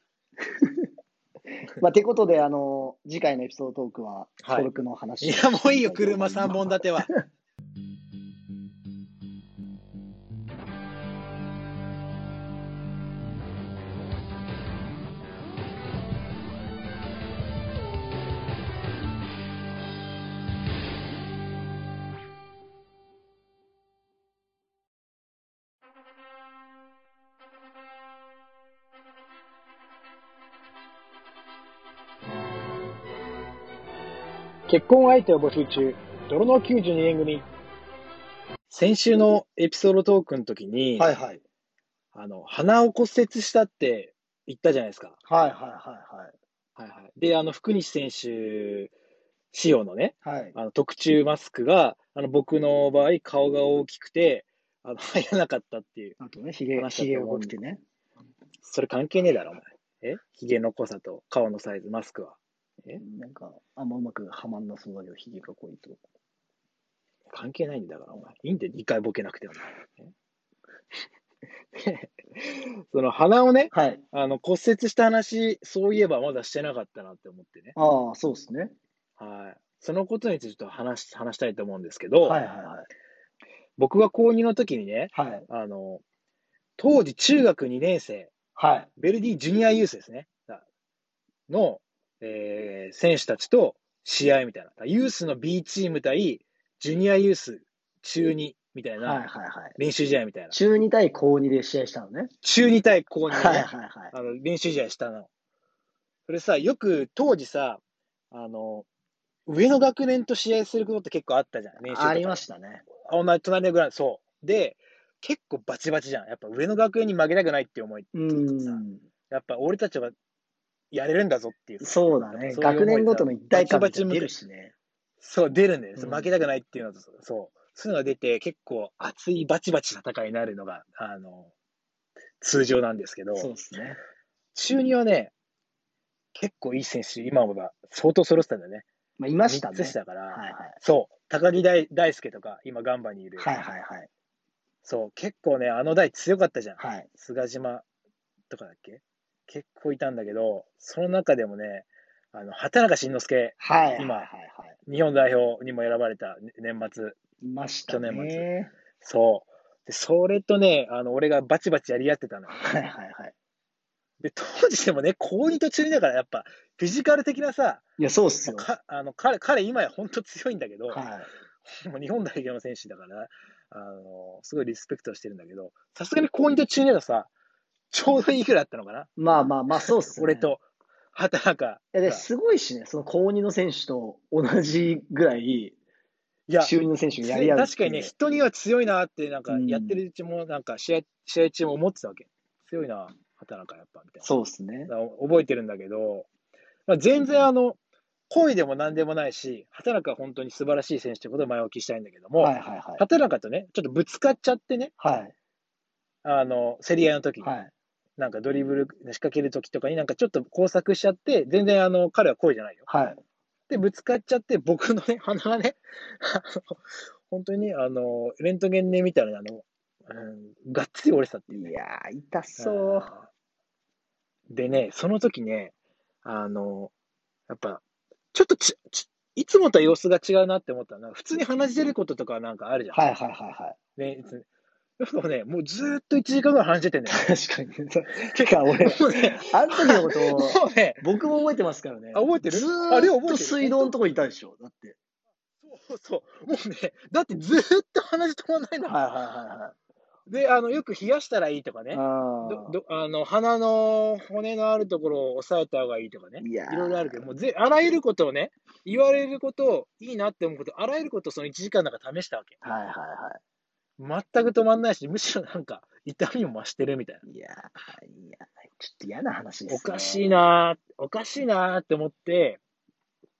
まあ、てことで、あの、次回のエピソードトークは、はいトルクの話いや、もういいよ、車3本立ては。結婚相手を募集中、泥の92年組。先週のエピソードトークの時に、はいはい。あの、鼻を骨折したって言ったじゃないですか。はいはいはいはいはい。で、あの、福西選手仕様のね、はい。はい。あの特注マスクが、あの、僕の場合、顔が大きくて、あの、入らなかったっていう。あとね、ひげ、が思うん濃くてね。それ関係ねえだろ、お前。え？ヒゲの濃さと顔のサイズ、マスクは。えなんか、あんまうまくはまんなそうだけど、ひげが濃いと。関係ないんだから、お前。いいんだよ、2回ボケなくても。え？その鼻をね、はい。あの骨折した話、そういえばまだしてなかったなって思ってね。ああ、そうですね。はい。そのことについてちょっと話し話したいと思うんですけど、はいはいはい。僕が高2の時にね、はい。あの、当時中学2年生、はい。ベルディジュニアユースですね。の、えー選手たちと試合みたいな。ユースの B チーム対ジュニアユース中2みたいはいはいなはい。練習試合みたいな。中2対高2で試合したのね。中2対高2、ねはいはいはい。あの練習試合したの。それさ、よく当時さ、あの、上の学年と試合することって結構あったじゃん。練習ありましたね。あ同じ隣のグラウンド、そう。で、結構バチバチじゃん。やっぱ上の学園に負けたくないって思い。うーん。やっぱ俺たちはやれるんだぞっていう。そうだね。そういう思い学年ごとの一体感が出るしね。そう、出るんだよね。うん負けたくないっていうのと、そう。そういうのが出て、結構熱いバチバチ戦いになるのが、あの、通常なんですけど、そうですね。中2はね、結構いい選手、今思えば相当揃ってたんだよね。まあ、いました3ね。つしたから、はいはい。そう、高木大大輔とか、今ガンバにいる。はいはいはい。そう、結構ね、あの代強かったじゃん。はい。菅島とかだっけ？結構いたんだけど、その中でもね、あの、畑中慎之介、はい。今はいはい日本代表にも選ばれたね年末。いましたね。去年そう。で、それとね、あの、俺がバチバチやり合ってたのよ。はいはいはい。で、当時でもね、高2と中2だから、やっぱ、フィジカル的なさ、いや、そうっすよ。かあの彼、彼今や本当強いんだけど、はい。もう日本代表の選手だから、あの、すごいリスペクトしてるんだけど、さすがに高2と中2だとさ、ちょうどいいくらいだったのかな、まあまあまあ、そうっすね。俺。と、畑中いや、で、が。すごいしね、その高2の選手と同じぐらい、いや、中2の選手がやり合う。確かにね、人には強いなって、なんか、うんやってるうちも、なんか試合、試合中も思ってたわけ。強いな、畑中やっぱ、みたいな。そうっすね。覚えてるんだけど、まあ、全然あの、恋でも何でもないし、畑中は本当に素晴らしい選手ということを前置きしたいんだけども、はいはいはい。畑中とね、ちょっとぶつかっちゃってね、はい。あの、競り合いの時に、はい。なんかドリブル仕掛ける時とかになんかちょっと工作しちゃって、全然あの、彼は恋じゃないよ。はい。で、ぶつかっちゃって、僕のね、鼻がね、本当にね、あの、レントゲンで見たらね、あの、うん、がっつり折れてたっていうね。いやー、痛そう。でね、その時ね、あの、やっぱ、ちょっとち、ちいつもとは様子が違うなって思ったのは、普通に話してることとかなんかあるじゃん。はいはいはいはい。ね、いつでもね、もうずーっと1時間ぐらい話しててんだよ。確かに。てか、俺、もうね、あの時のことを、もうね、僕も覚えてますからね。あ覚えてる？ずーっと水道のとこいたでしょ。だって。そうそう、もうね、だってずーっと話止まんないんだもんはいはいはいで、あの、よく冷やしたらいいとかね。はい。どどあの鼻の骨のあるところを押さえた方がいいとかね、いろいろあるけど、もうぜあらゆることをね、言われることをいいなって思うこと、あらゆることをその1時間の中試したわけ。はいはいは全く止まんないし、むしろなんか痛みも増してるみたいな。い。いやー、いや、ちょっと嫌な話ですね。おかしいなー、おかしいなーって思って、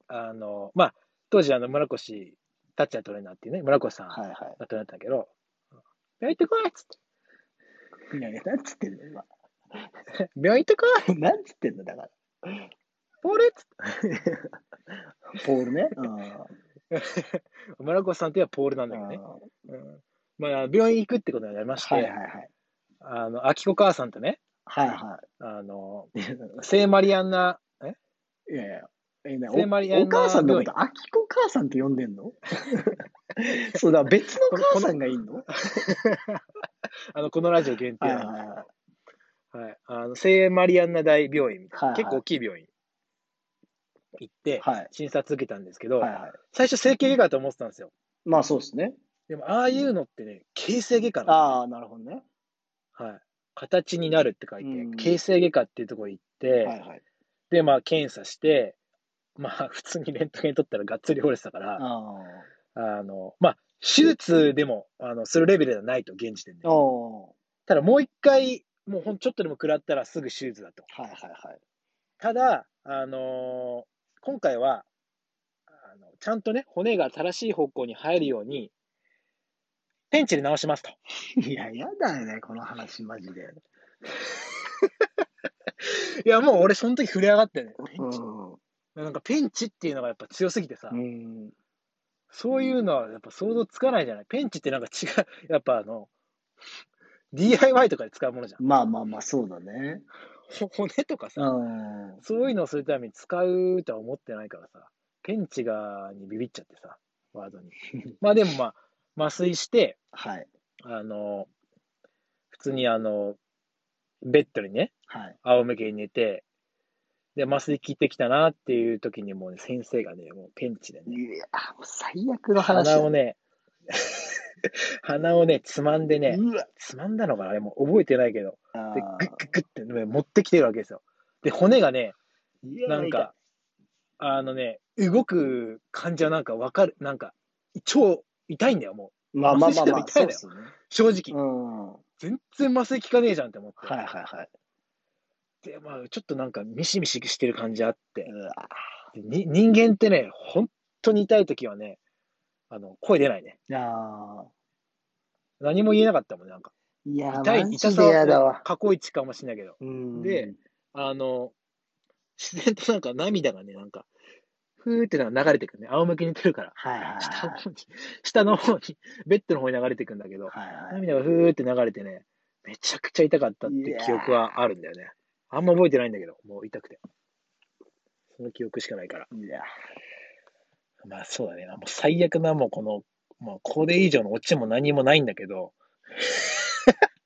あの、まあ、当時あの村越タッチャートレーナーっていうね、村越さんがはいはトレーナーだったんだけど、病院行ってこいっつって、い。いやいや、なんつってんの今。病院行ってこいなんつってんのだから。ポールっつって。ポールね。うん。村越さんっていうのはポールなんだけどね。うんまあ、病院行くってことになりまして、はいはいはい。あの、秋子母さんとね、はいはあの、い。聖マリアンナ、え？いやいや。えね聖マリアンナおお母さんのこと、アキコ母さんって呼んでんの？そうだ、別の母さんがいんの？あの、このラジオ限定はいなんではいはい。すはい。あの、聖マリアンナ大病院みたいな、はいはい結構大きい病院行って、はい。診察受けたんですけど、はいはい。最初整形外科だと思ってたんですよ。まあそうですね。でも、ああいうのってね、形成外科なのああ、なるほどね。はい。形になるって書いて、うん形成外科っていうところ行って、はいはい。で、まあ、検査して、まあ、普通にレントゲン取ったらがっつり折れてたから、ああの、まあ、手術でも、あの、するレベルではないと、現時点であ。。おただ、もう一回、もうほんちょっとでも食らったらすぐ手術だと。はいはいはい。ただ、あのー今回は、あの、ちゃんとね、骨が正しい方向に入るように、ペンチで直しますと。いや、やだよね、この話、マジで。いや、もう俺、その時触れ上がってね、ペンチ。うなんか、ペンチっていうのがやっぱ強すぎてさ、ん。うん。そういうのはやっぱ想像つかないじゃない。ペンチってなんか違う、やっぱあの、DIY とかで使うものじゃん。まあまあまあ、そうだね。ほ骨とかうさ、ん。そういうのをするために使うとは思ってないからさ、ペンチがにビビっちゃってさ、ワードに。まあでもまあ、麻酔して、はい。あの、普通にあの、ベッドにね、はい。仰向けに寝て、で、麻酔効いてきたなっていう時にもうね、先生がね、もうペンチでね、いや、もう最悪の話だ鼻をね、鼻をね、つまんでね。つまんだのかなあれもう覚えてないけど、で、グッグッグッってね持ってきてるわけですよ。で、骨がね、なんか、あのね、動く感じはなんかわかる、なんか、超痛いんだよ、もまあまあまあまあ、麻酔してそうもですね。う。正直。うん。は全然麻酔効かねえじゃんって思って。いはいはい。で、まあ、ちょっとなんかミシミシしてる感じあって。うわでに人間ってね、本当に痛い時はね、あの、声出ないね。いやー何も言えなかったもんね、なんか。いやー、痛い、痛さは。過去一かもしれないけど。うん。で、あの、自然となんか涙がね、なんか、ふーってなんか流れてくるね。仰向けに寝てるから。はいはいはい。下の方に、下の方に、ベッドの方に流れてくんだけど、はいはい。涙がふーって流れてね、めちゃくちゃ痛かったって記憶はあるんだよね。あんま覚えてないんだけど、もう痛くて。その記憶しかないから。いや、まあそうだね。もう最悪な、もうこの、もうこれ以上のオチも何もないんだけど、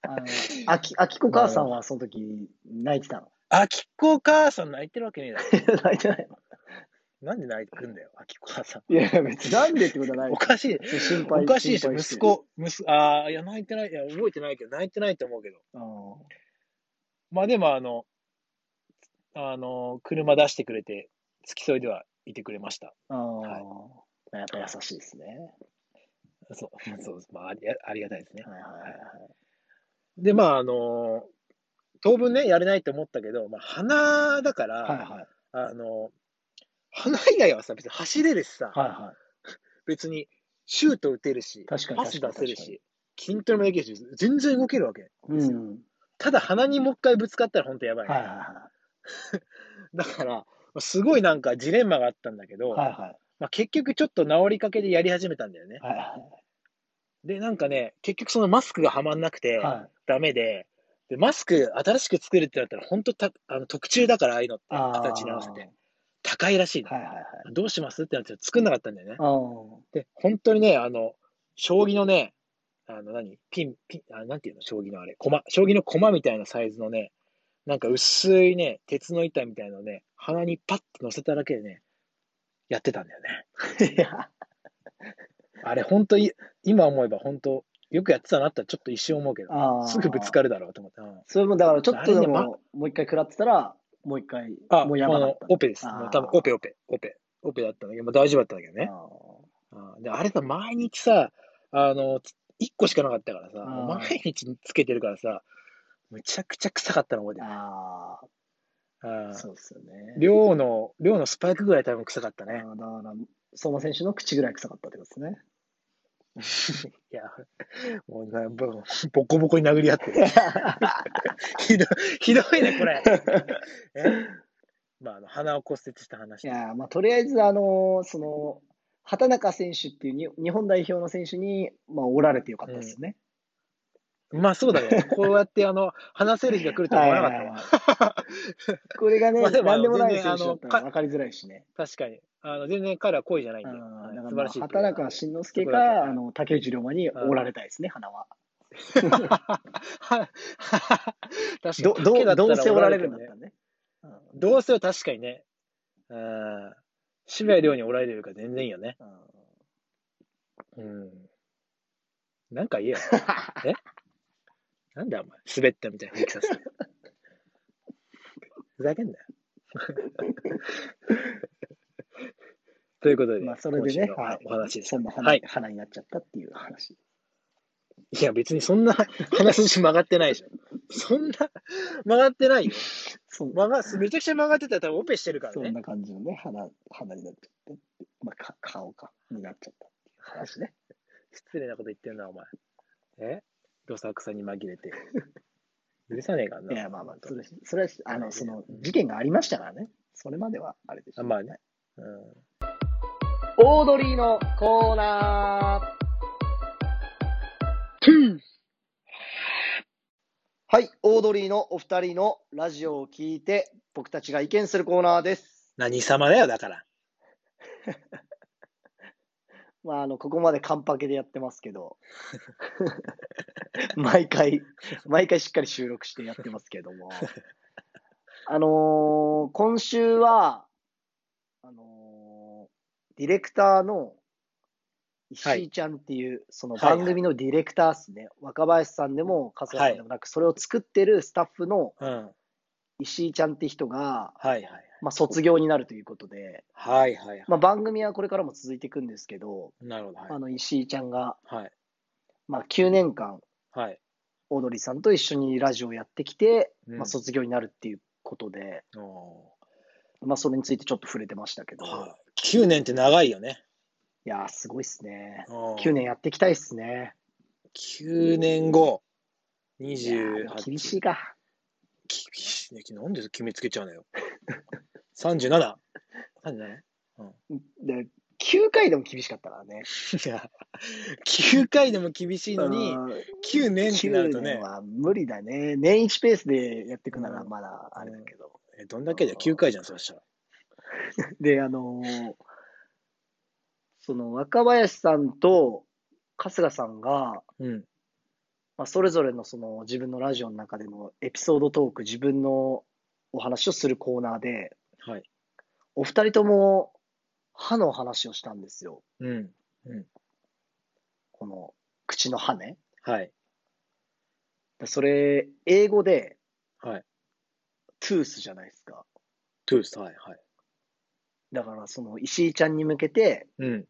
あの、あき、あきこ母さんはその時泣いてたの？あきこ母さん泣いてるわけねえだろ。泣いてないの？なんで泣いてくんだよ、あきこ母さん。いや、別になんでってことはないお。かしい。心配おかしいでし息子、息子、ああ、いや、泣いてない、いや、覚えてないけど、泣いてないと思うけど。あまあでも、あの、あの、車出してくれて、付き添いではいてくれました。あ、ああ、はいやっぱ優しいですね。そう、そう、まあ、ありありがたいですね。はいはいはいはい。で、まあ、あの、当分ね、やれないと思ったけど、まあ、鼻だから、はいはい。あの、鼻以外はさ、別に走れるしさ、はいはい。別にシュート打てるし、パス出せるし、筋トレもできるし、全然動けるわけ。うん。ただ鼻にもう一回ぶつかったら本当やばい、はいはいは だから、まあすごいなんかジレンマがあったんだけど、い。はいはい。まあ、結局ちょっと治りかけでやり始めたんだよね。はいはで、なんかね、結局そのマスクがはまんなくてい。はダメで、でマスク新しく作るってなったら本当たあの特注だからああいうのって。形に合わせて。高いらしいの、はいはいはい。どうします？ってなって作んなかったんだよね。で、本当にね、あの、将棋のね、あの何、ピン、ピン、あ、なんていうの、将棋のあれ、駒、将棋の駒みたいなサイズのね、なんか薄いね、鉄の板みたいなのをね、鼻にパッと乗せただけでね、やってたんだよね。あれ、本当い、今思えば本当、よくやってたなってちょっと一瞬思うけど。すぐぶつかるだろうと思って。うんそれもだからちょっとでも、もう一回食らってたら、もう一回、あ、もうやばかったオペです。もう多分、オペオペ、オペ、オペだったんだけど、まあ、大丈夫だったんだけどね。ああで、あれさ、毎日さ、あの、つ一個しかなかったからさ、毎日つけてるからさ、むちゃくちゃ臭かったの覚えてる。ああそうですよね。寮の、寮のスパイクぐらい多分臭かったね。だから、相馬選手の口ぐらい臭かったってことですね。いや、もうな、ぼボコボコに殴り合ってる。ひどい、ひどいね、これ。え？まあ、あの、鼻を骨折した話い。やー、まあ、とりあえず、あのーその、畑中選手っていうに日本代表の選手に、まあ、おられてよかったですね。まあ、そうだね。こうやって、あの、話せる日が来るとは思わなかったわ。これがね、まあでもなんでもない全然選手だったあのら分かりづらいしね。確かに。あの、全然彼は恋じゃないんうで。素晴らしい。畑中慎之介か、あの、竹内涼真におられたいですね、花は。確かに。ど、どう、せおられるんだねったらね。うんどうせは確かにね。うん。渋谷亮におられるから全然いいよね。うんうん。なんか言えよ。え？なんだお前。滑ったみたいな雰囲気させて。ふざけんなよ。ということで、まあ、それでね、はいお話です。そんな花,、はい。花になっちゃったっていう話。いや、別にそんな鼻筋曲がってないでしょ。そんな曲がってないよ。そん曲がめちゃくちゃ曲がってたら多分オペしてるからね。そんな感じのね、花、花になっちゃって。まあ、か顔か、になっちゃったっていう話ね。失礼なこと言ってんな、お前。え？どさくさに紛れて。許さねえからな。いや、まあまあ、それ、それは、あの、その、事件がありましたからね。それまでは、あれでしょあまあね。うん。オードリーのコーナー。はい、オードリーのお二人のラジオを聞いて、僕たちが意見するコーナーです。何様だよ、だから。まあ、あの、ここまでカンパケでやってますけど、毎回、毎回しっかり収録してやってますけども、あのー今週は、あのーディレクターの石井ちゃんっていう、その番組のディレクターっすね、若林さんでも春日さんでもなく、それを作ってるスタッフのうん。石井ちゃんって人が、はいはい。まあ、卒業になるということで、はいはいはい。まあ、番組はこれからも続いていくんですけど、なるほど。はいあの石井ちゃんが、はい。まあ、9年間、はい。オードリーさんと一緒にラジオをやってきて、うんまあ、卒業になるっていうことで、おまあ、それについてちょっと触れてましたけど、ーはい。9年って長いよね。いやー、すごいっすね。うん9年やっていきたいっすね。9年後。いや28ー。厳しいか。厳しいね。なんで決めつけちゃうのよ。37。37? で、9回でも厳しかったからね。いや、9回でも厳しいのにう、ん9年ってなる9とね年、は無理だね。年1ペースでやっていくならまだあれだけど。えどんだけだよ、9回じゃん、そしたら。で、あのーその若林さんと春日さんが、うん。まあ、それぞれのその自分のラジオの中でのエピソードトーク、自分のお話をするコーナーで、はい。お二人とも歯の話をしたんですよ。うん。この口の歯ね。はい。でそれ、英語ではい。トゥースじゃないですか。トゥース、はい、はい。だからその石井ちゃんに向けて、うん。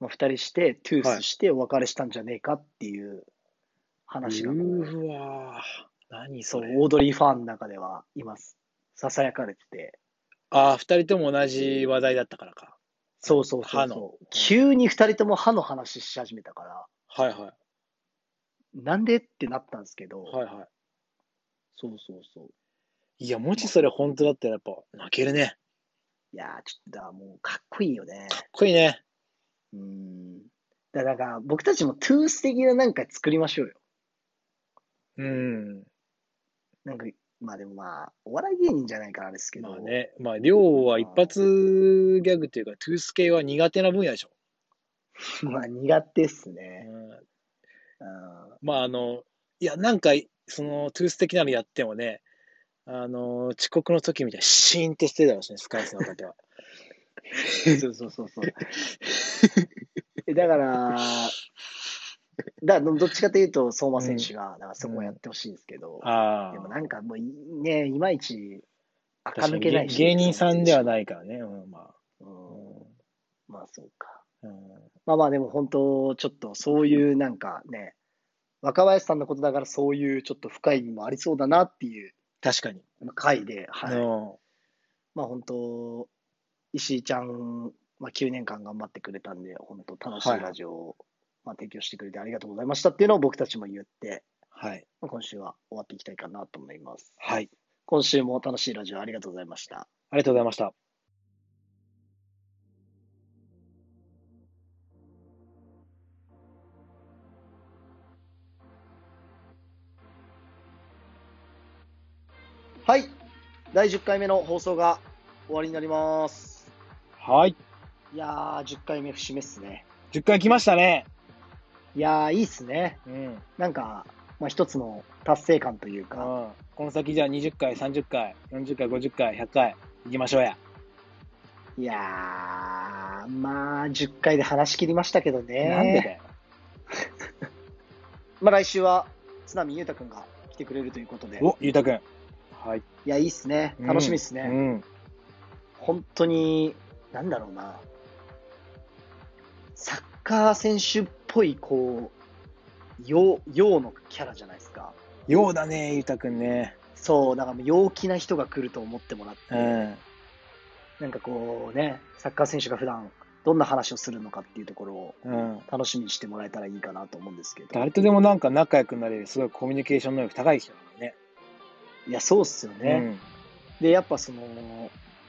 まあ、二人してトゥーはいスしてお別れしたんじゃねえかっていう話がこう、うわー何そそうれ。オードリーファンの中ではいます。ささやかれてて。ああ、二人とも同じ話題だったからか。そうそうそう歯のそう。急に二人とも歯の話し始めたから、はいはなんでってなったんですけど、い。はいはそうそうそう。い。いや、もしそれ本当だったらやっぱ泣けるね。いやー、ちょっとだ、もうかっこいいよね。かっこいいね。うん。だから、だから僕たちもトゥース的ななんか作りましょうよ。うん。なんか、まあでもまあ、お笑い芸人じゃないからですけど、まあね。まあ、量は一発ギャグっていうか、トゥース系は苦手な分野でしょ。まあ苦手っすうね。ん。うんまあ、あの、いや、なんか、その、トゥース的なのやってもね、あの、遅刻の時みたいにシーンってしてるだろうしね、スカイスの方は。そうそうそうそう。えだから、だどどっちかというと、相馬選手が、だからそこをやってほしいんですけど、あでもなんかもういね、いまいちあ、垢抜けないし、芸人さんではないからね、うん、まうん。まあそうか。あ。うん。まあまあでも本当、ちょっとそういうなんかね、若林さんのことだからそういうちょっと深い意味もありそうだなっていう確かに。回で、はい。うん。まあ本当、石井ちゃん、まあ、9年間頑張ってくれたんで、本当楽しいはいラジオを、まあ、提供してくれてありがとうございましたっていうのを僕たちも言って、はい。まあ、今週は終わっていきたいかなと思います。はい。今週も楽しいラジオありがとうございました。ありがとうございました。はい。第10回目の放送が終わりになります。はい。いやー、10回目節目っすね。10回来ましたね。いやー、いいっすね。うん。なんか、まあ、一つの達成感といううんか、この先じゃあ20回、30回、40回、50回、100回、行きましょうや。いやー、まあ、10回で話し切りましたけどね。なんでだよ。まあ、来週は、津波裕太くんが来てくれるということで、いお、ゆうたくん。はい。や、いいっすね。楽しみっすね。うん。本当に、なんだろうな。サッカー選手っぽい、こう、陽、陽のキャラじゃないですか。ようだね、ゆうたくんね。そう、だから陽気な人が来ると思ってもらって、うん。なんかこうね、サッカー選手が普段どんな話をするのかっていうところをうん。楽しみにしてもらえたらいいかなと思うんですけど。誰とでもなんか仲良くなれる、すごいコミュニケーション能力高い人だからね。いや、そうっすよね。で、やっぱその、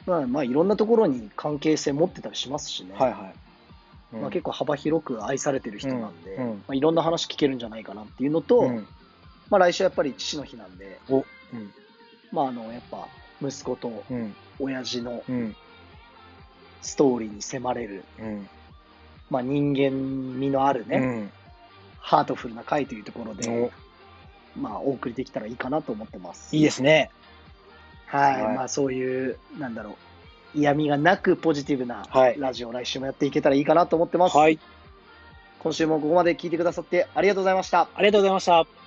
まあ、まあ、いろんなところに関係性持ってたりしますしね。うん。はいはい。うんまあ、結構幅広く愛されてる人なんで、まあ、いろんな話聞けるんじゃないかなっていうのと、うん。まあ、来週やっぱり父の日なんで。まあ、あの、やっぱ、息子とうん。親父のうん。ストーリーに迫れる、うん。まあ、人間味のあるね、うん。ハートフルな回というところで、おまあ、お送りできたらいいかなと思ってます。いいですね。はい。はいまあ、そういう、なんだろう、嫌味がなくポジティブなはいラジオを来週もやっていけたらいいかなと思ってます。はい。今週もここまで聞いてくださってありがとうございました。ありがとうございました。